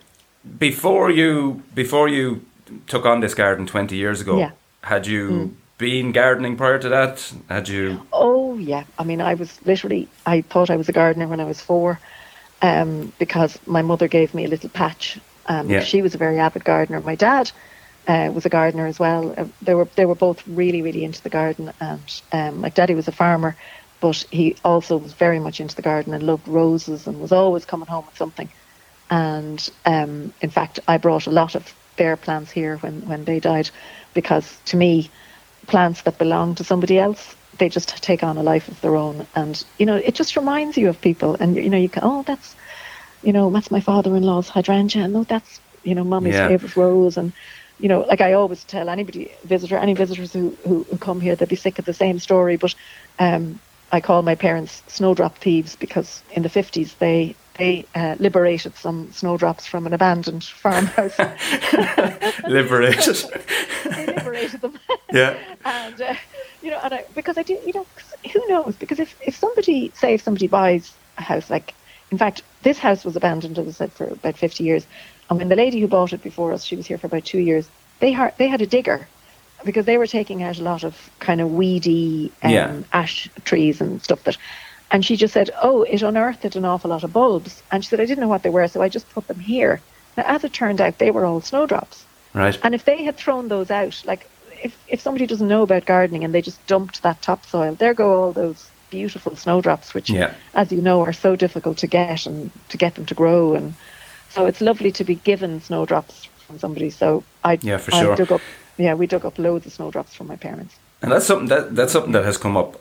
Before you, before you took on this garden twenty years ago, Yeah. had you been gardening prior to that? Had you? Oh yeah, I mean, I was literally. I thought I was a gardener when I was four, um, because my mother gave me a little patch. Um, Yeah. She was a very avid gardener. My dad uh, was a gardener as well. Uh, they were they were both really really into the garden, and um, my daddy was a farmer, but he also was very much into the garden and loved roses and was always coming home with something. And um, in fact, I brought a lot of their plants here when when they died, because to me, plants that belong to somebody else they just take on a life of their own. And you know it just reminds you of people. And you know you can oh that's you know that's my father-in-law's hydrangea. And oh that's you know mommy's Yeah. favorite rose. And you know like i always tell anybody visitor any visitors who, who who come here they'll be sick of the same story. But um i call my parents snowdrop thieves because in the 50s they they uh, liberated some snowdrops from an abandoned farmhouse Liberated. they liberated them yeah. and uh, you know, and I, because I do, you know, 'cause who knows? Because if if somebody, say, if somebody buys a house, like, in fact, this house was abandoned, as I said, for about fifty years, and when the lady who bought it before us, she was here for about two years. They har- they had a digger because they were taking out a lot of kind of weedy um, Yeah. ash trees and stuff that. And she just said, "Oh, it unearthed an awful lot of bulbs." And she said, "I didn't know what they were, so I just put them here." Now, as it turned out, they were all snowdrops. Right. And if they had thrown those out, like if, if somebody doesn't know about gardening and they just dumped that topsoil, there go all those beautiful snowdrops, which, Yeah. as you know, are so difficult to get and to get them to grow. And so it's lovely to be given snowdrops from somebody. So I, Yeah, for I sure. dug up, yeah, we dug up loads of snowdrops from my parents. And that's something that that's something that has come up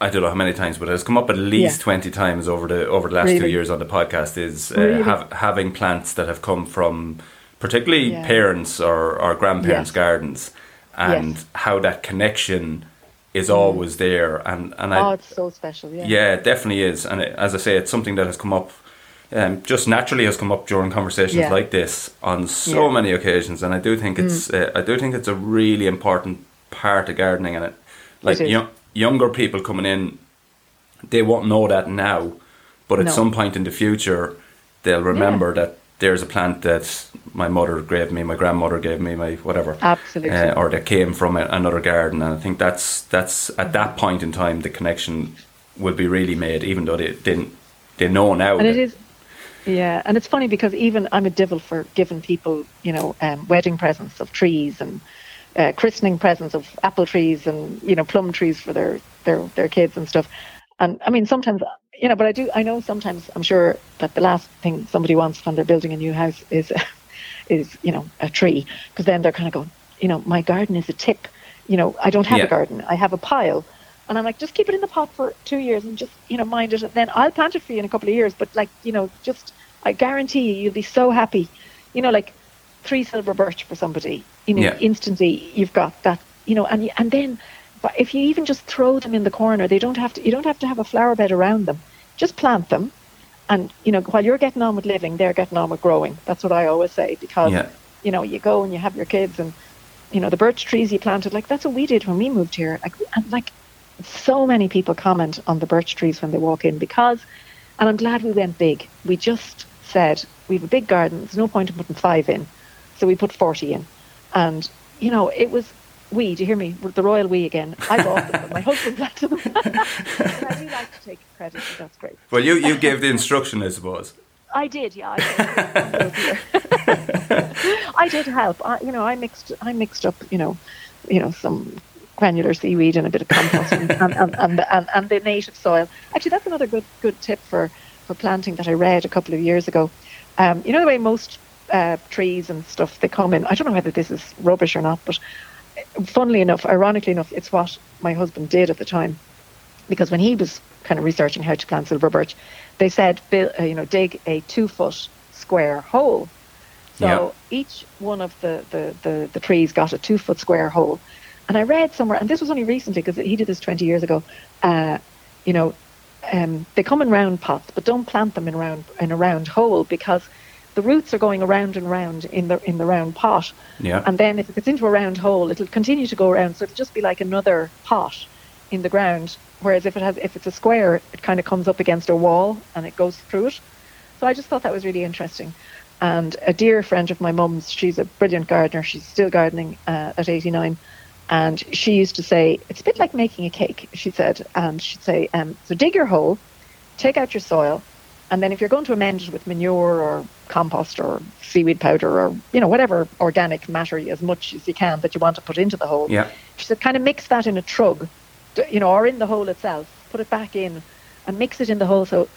I don't know how many times, but it has come up at least Yeah. twenty times over the over the last two years on the podcast. Is uh, Really? have, having plants that have come from particularly Yeah. parents or, or grandparents' Yes. gardens, and Yes. how that connection is always there. And and I oh, it's so special. Yeah. yeah, it definitely is. And it, as I say, it's something that has come up, um, just naturally has come up during conversations Yeah. like this on so. Mm. many occasions. And I do think it's, uh, I do think it's a really important part of gardening. And it, like is. young, younger people coming in, they won't know that now, but at No. some point in the future, they'll remember that there's a plant that my mother gave me, my grandmother gave me, my whatever Absolutely. uh, or that came from a, another garden. And I think that's that's at that point in time the connection will be really made, even though they didn't they know now. and it is yeah and it's funny because even i'm a devil for giving people you know um, wedding presents of trees and uh, christening presents of apple trees and you know plum trees for their their their kids and stuff and i mean sometimes you know but i do i know sometimes i'm sure that the last thing somebody wants when they're building a new house is is you know a tree because then they're kind of going you know my garden is a tip you know i don't have Yeah. a garden i have a pile and I'm like, just keep it in the pot for two years and just, you know, mind it. And then I'll plant it for you in a couple of years. But like, you know, just, I guarantee you, you'll be so happy. You know, like three silver birch for somebody, you know, Yeah. instantly you've got that, you know, and, and then, but if you even just throw them in the corner, they don't have to, you don't have to have a flower bed around them. Just plant them. And, you know, while you're getting on with living, they're getting on with growing. That's what I always say because, Yeah. you know, you go and you have your kids and, you know, the birch trees you planted, like that's what we did when we moved here. Like, and like, so many people comment on the birch trees when they walk in because, and I'm glad we went big. We just said we have a big garden. There's no point in putting five in, so we put forty in, and you know it was we. Do you hear me? The royal we again. I bought them, but my husband planted them. and I do like to take credit. So that's great. well, you you gave the instruction, I suppose. I did, yeah. I did, I did help. I, you know, I mixed, I mixed up, you know, you know, some granular seaweed and a bit of compost and, and, and, and, the, and, and the native soil. Actually, that's another good good tip for for planting that I read a couple of years ago. Um, you know the way most uh, trees and stuff they come in. I don't know whether this is rubbish or not, but funnily enough, ironically enough, it's what my husband did at the time because when he was kind of researching how to plant silver birch, they said, build, uh, you know, dig a two foot square hole. So Yeah. each one of the, the, the, the trees got a two foot square hole. And I read somewhere, and this was only recently because he did this 20 years ago, uh, you know, um, they come in round pots, but don't plant them in, round, in a round hole because the roots are going around and round in the, in the round pot. Yeah. And then if it gets into a round hole, it'll continue to go around. So it'll just be like another pot in the ground. Whereas if it has, if it's a square, it kind of comes up against a wall and it goes through it. So I just thought that was really interesting. And a dear friend of my mum's, she's a brilliant gardener. She's still gardening uh, at 89. And she used to say, it's a bit like making a cake, she said. And she'd say, um, so dig your hole, take out your soil, and then if you're going to amend it with manure or compost or seaweed powder or, you know, whatever organic matter as much as you can that you want to put into the hole, Yeah. she said, kind of mix that in a trug, you know, or in the hole itself. Put it back in and mix it in the hole. So,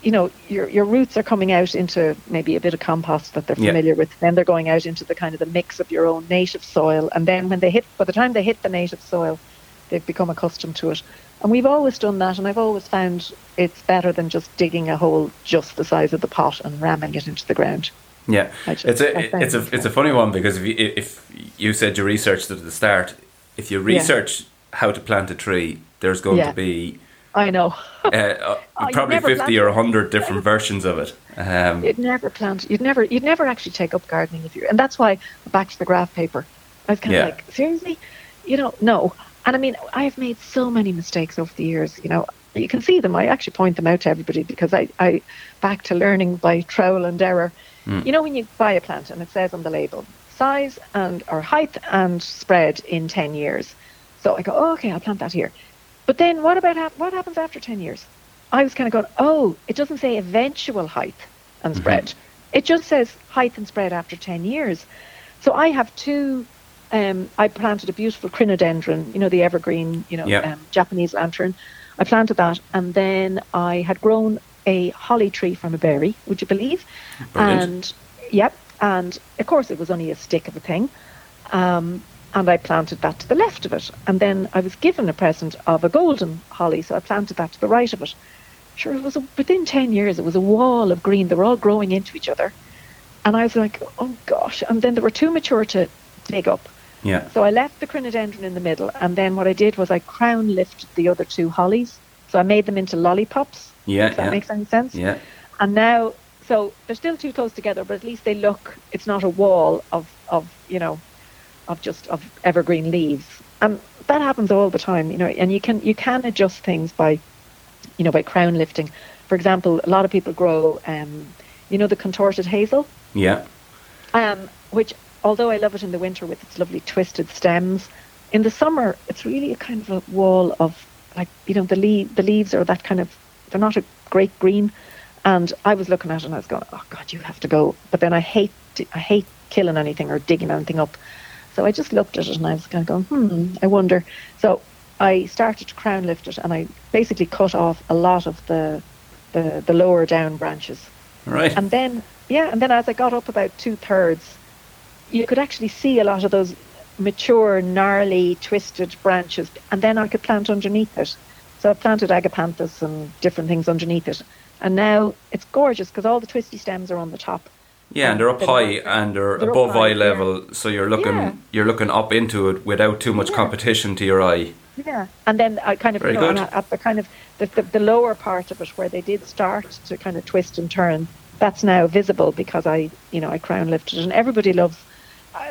you know, your your roots are coming out into maybe a bit of compost that they're Yeah. familiar with. Then they're going out into the kind of the mix of your own native soil. And then when they hit, by the time they hit the native soil, they've become accustomed to it. And we've always done that. And I've always found it's better than just digging a hole just the size of the pot and ramming it into the ground. Yeah, just- it's a it's a it's a funny one because if you, if you said you researched it at the start, if you Yeah. research how to plant a tree, there's going Yeah. to be I know. uh, uh, Oh, probably fifty or hundred different versions of it. Um, You'd never plant. You'd never. You'd never actually take up gardening if you. And that's why back to the graph paper. I was kind Yeah. of like, seriously, you know, no. And I mean, I've made so many mistakes over the years. You know, you can see them. I actually point them out to everybody because I, I back to learning by trial and error. Hmm. You know, when you buy a plant and it says on the label size and or height and spread in ten years. So I go, oh, okay, I'll plant that here. But then what about what happens after ten years? I was kind of going, oh, it doesn't say eventual height and mm-hmm. spread. It just says height and spread after 10 years. So I have two, um, I planted a beautiful crinodendron, you know, the evergreen, you know, Yeah. um, Japanese lantern. I planted that and then I had grown a holly tree from a berry, would you believe? Brilliant. And, yep. And of course it was only a stick of a thing. Um, and I planted that to the left of it. And then I was given a present of a golden holly, so I planted that to the right of it. Sure, it was a, within 10 years, it was a wall of green. They were all growing into each other. And I was like, oh gosh. And then they were too mature to dig up. Yeah. So I left the crinodendron in the middle, and then what I did was I crown lifted the other two hollies. So I made them into lollipops. Yeah. If that yeah. makes any sense. yeah. And now, so they're still too close together, but at least they look. It's not a wall of of you know, of just of evergreen leaves. And that happens all the time, you know. And you can you can adjust things by, you know, by crown lifting. For example, a lot of people grow, um, you know, the contorted hazel, Yeah. um, which although I love it in the winter with its lovely twisted stems, in the summer it's really a kind of a wall of like you know the leaf the leaves are that kind of they're not a great green, and I was looking at it and I was going, oh God, you have to go. But then I hate I hate killing anything or digging anything up, so I just looked at it and I was kind of going, hmm, I wonder. So I started to crown lift it and I basically cut off a lot of the the, the lower down branches. Right. And then, yeah, and then as I got up about two thirds, you could actually see a lot of those mature, gnarly, twisted branches, and then I could plant underneath it. So I planted agapanthus and different things underneath it. And now it's gorgeous because all the twisty stems are on the top. Yeah, and they're up high and they're, they're above high, eye level, so you're looking Yeah. you're looking up into it without too much Yeah. competition to your eye. Yeah, and then I kind of Very you know, good. at the kind of the, the, the lower part of it where they did start to kind of twist and turn, that's now visible because I you know I crown lifted, it. and everybody loves.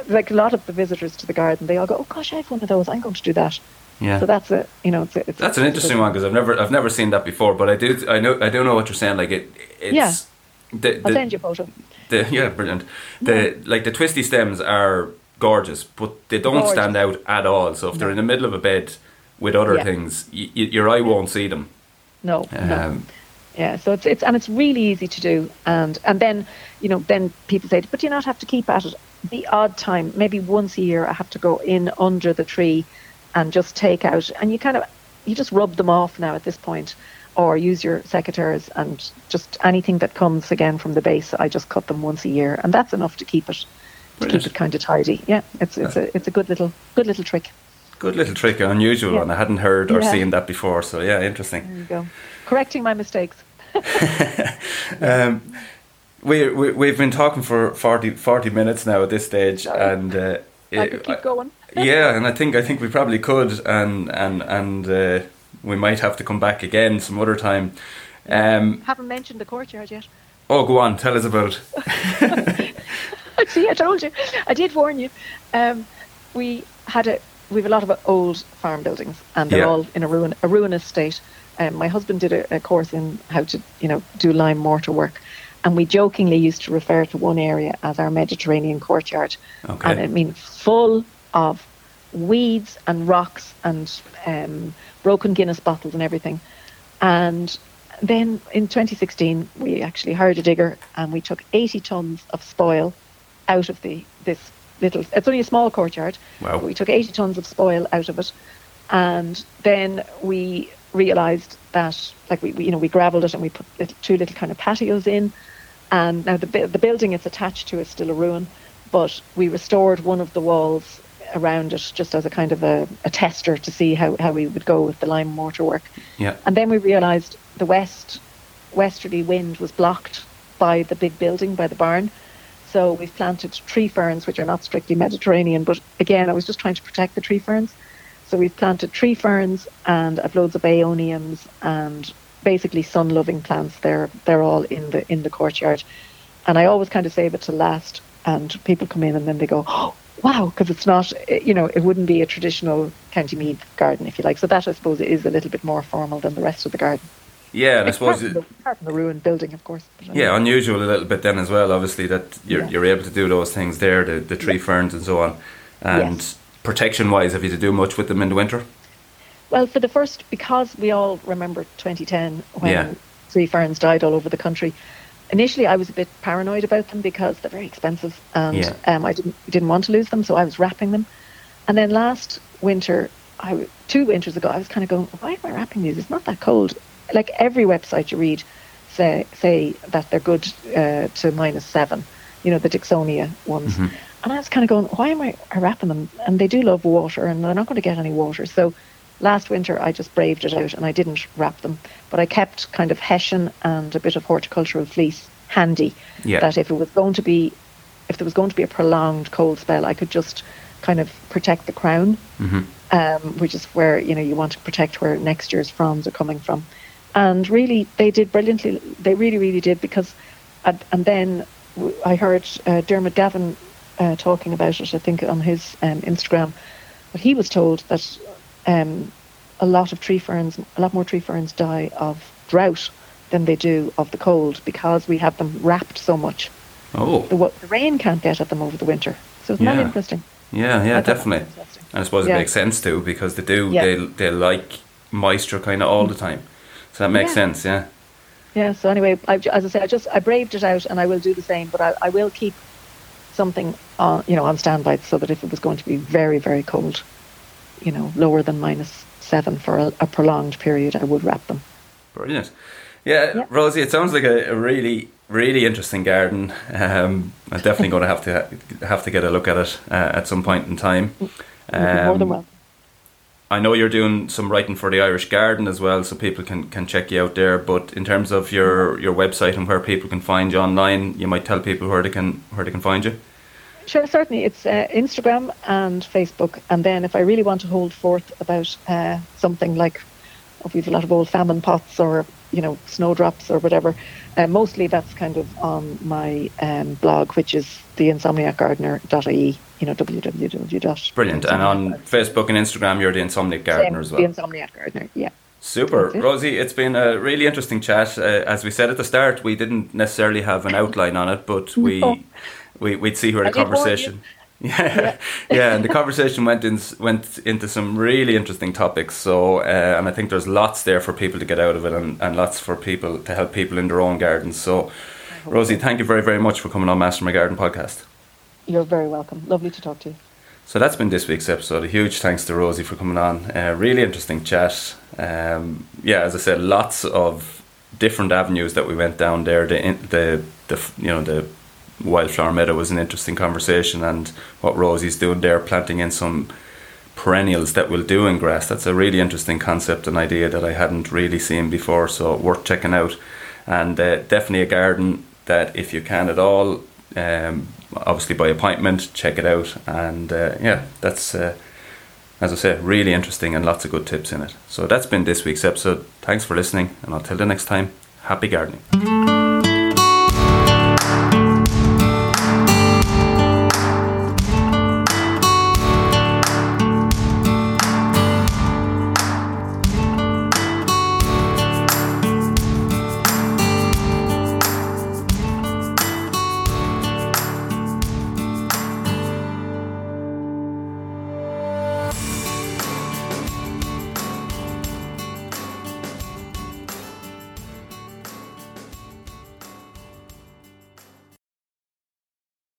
Like a lot of the visitors to the garden, they all go, "Oh gosh, I have one of those. I'm going to do that." Yeah. So that's a you know it's, a, it's That's an interesting one because I've never I've never seen that before, but I do I know I don't know what you're saying. Like it, it's Yeah. the, I'll send you a photo. the yeah brilliant. The like the twisty stems are gorgeous, but they don't Gorgeous. stand out at all. So if they're in the middle of a bed with other Yeah. things, y- y- your eye won't see them. No, no. Um, Yeah, so it's it's and it's really easy to do, and and then you know then people say, but do you not have to keep at it? The odd time, maybe once a year, I have to go in under the tree and just take out, and you kind of you just rub them off now at this point, or use your secateurs and just anything that comes again from the base. I just cut them once a year, and that's enough to keep it to keep it kind of tidy. Yeah, it's it's a it's a good little good little trick. good little trick, unusual Yeah. one. I hadn't heard or Yeah. seen that before. So yeah, interesting. There you go, correcting my mistakes. Um, we, we we've been talking for 40, 40 minutes now at this stage, Sorry. and uh, I could keep going. yeah, and I think I think we probably could, and and and uh, we might have to come back again some other time. Um, Haven't mentioned the courtyard yet. oh, go on, tell us about. See, I told you. I did warn you. Um, we had a we have a lot of old farm buildings, and they're Yeah. all in a ruin a ruinous state. Um, my husband did a, a course in how to you know do lime mortar work, and we jokingly used to refer to one area as our Mediterranean courtyard, Okay. and I mean full of weeds and rocks and um, broken Guinness bottles and everything. And then in 2016, we actually hired a digger and we took 80 tons of spoil out of the this little. It's only a small courtyard. Wow. we took 80 tons of spoil out of it, and then we realised that, like we, we, you know, we gravelled it and we put little, two little kind of patios in. And now the the building it's attached to is still a ruin, but we restored one of the walls around it just as a kind of a, a tester to see how, how we would go with the lime mortar work. Yeah. And then we realised the west westerly wind was blocked by the big building, by the barn. So we've planted tree ferns, which are not strictly Mediterranean, but again, I was just trying to protect the tree ferns. So we've planted tree ferns and I've loads of aeoniums and basically sun-loving plants. They're they're all in the in the courtyard, and I always kind of save it to last. And people come in and then they go, oh, "Wow!" Because it's not, eh, you know, it wouldn't be a traditional County Meath garden, if you like. So that, I suppose, is a little bit more formal than the rest of the garden. Yeah, and I Apart suppose from, the, apart from the ruined building, of course. Yeah, unusual a little bit then as well. Obviously, that you're Yeah. you're able to do those things there, the the tree ferns and so on, and Yes. protection wise, have you to do much with them in the winter? Well, for the first, because we all remember 2010 when Yeah. tree ferns died all over the country. Initially, I was a bit paranoid about them because they're very expensive, and Yeah. um, I didn't didn't want to lose them, so I was wrapping them. And then last winter, I two winters ago, I was kind of going, "Why am I wrapping these? It's not that cold." Like every website you read, say say that they're good uh, to minus seven. You know the Dicksonia ones. Mm-hmm. and I was kind of going, why am I wrapping them? And they do love water, and they're not going to get any water. So last winter I just braved it out and I didn't wrap them, but I kept kind of hessian and a bit of horticultural fleece handy. Yeah. That if it was going to be, if there was going to be a prolonged cold spell, I could just kind of protect the crown, hmm um, which is where you know you want to protect where next year's fronds are coming from. And really, they did brilliantly. They really, really did because, and, and then I heard uh, Diarmuid Gavin uh, talking about it. I think on his um, Instagram, but he was told that um, a lot of tree ferns, a lot more tree ferns die of drought than they do of the cold because we have them wrapped so much. Oh, The, the rain can't get at them over the winter. So interesting? yeah, yeah, I thought that was definitely. And I suppose Yeah. it makes sense too because they do Yeah. they they like moisture kind of all the time, so that makes Yeah. sense. Yeah. Yeah. So anyway, I, as I say, I just I braved it out, and I will do the same. But I, I will keep something on, you know, on standby so that if it was going to be very very cold, you know, lower than minus seven for a, a prolonged period, I would wrap them. Brilliant. Yeah. Rosie, it sounds like a, a really, really interesting garden. Um, I'm definitely going to have to have to get a look at it uh, at some point in time. You'd more than Um, welcome. I know you're doing some writing for the Irish Garden as well, so people can, can check you out there. But in terms of your, your website and where people can find you online, you might tell people where they can where they can find you. Sure, certainly. It's uh, Instagram and Facebook. And then if I really want to hold forth about uh, something like, oh, we've a lot of old famine pots or, you know, snowdrops or whatever, uh, mostly that's kind of on my um, blog, which is theinsomniacgardener.ie, you know, www. Brilliant. And on Facebook and Instagram, you're the Insomniac Gardener as well. The Insomniac Gardener, yeah. Super. It. Rosie, it's been a really interesting chat. Uh, as we said at the start, we didn't necessarily have an outline on it, but we, No. We we'd see where the conversation. Yeah, yeah, and the conversation went in, went into some really interesting topics. So, uh, and I think there's lots there for people to get out of it, and, and lots for people to help people in their own gardens. So, Rosie, thank you very very much for coming on Master My Garden podcast. You're very welcome. Lovely to talk to you. So that's been this week's episode. A huge thanks to Rosie for coming on. Uh, really interesting chat. Um, yeah, as I said, lots of different avenues that we went down there. The the the you know the wildflower meadow was an interesting conversation, and what Rosie's doing there, planting in some perennials that will do in grass. That's a really interesting concept and idea that I hadn't really seen before. So worth checking out, and uh, definitely a garden that if you can at all. Um, obviously by appointment, check it out, and uh, yeah, that's uh, as I say, really interesting and lots of good tips in it. So that's been this week's episode. Thanks for listening, and until the next time, happy gardening.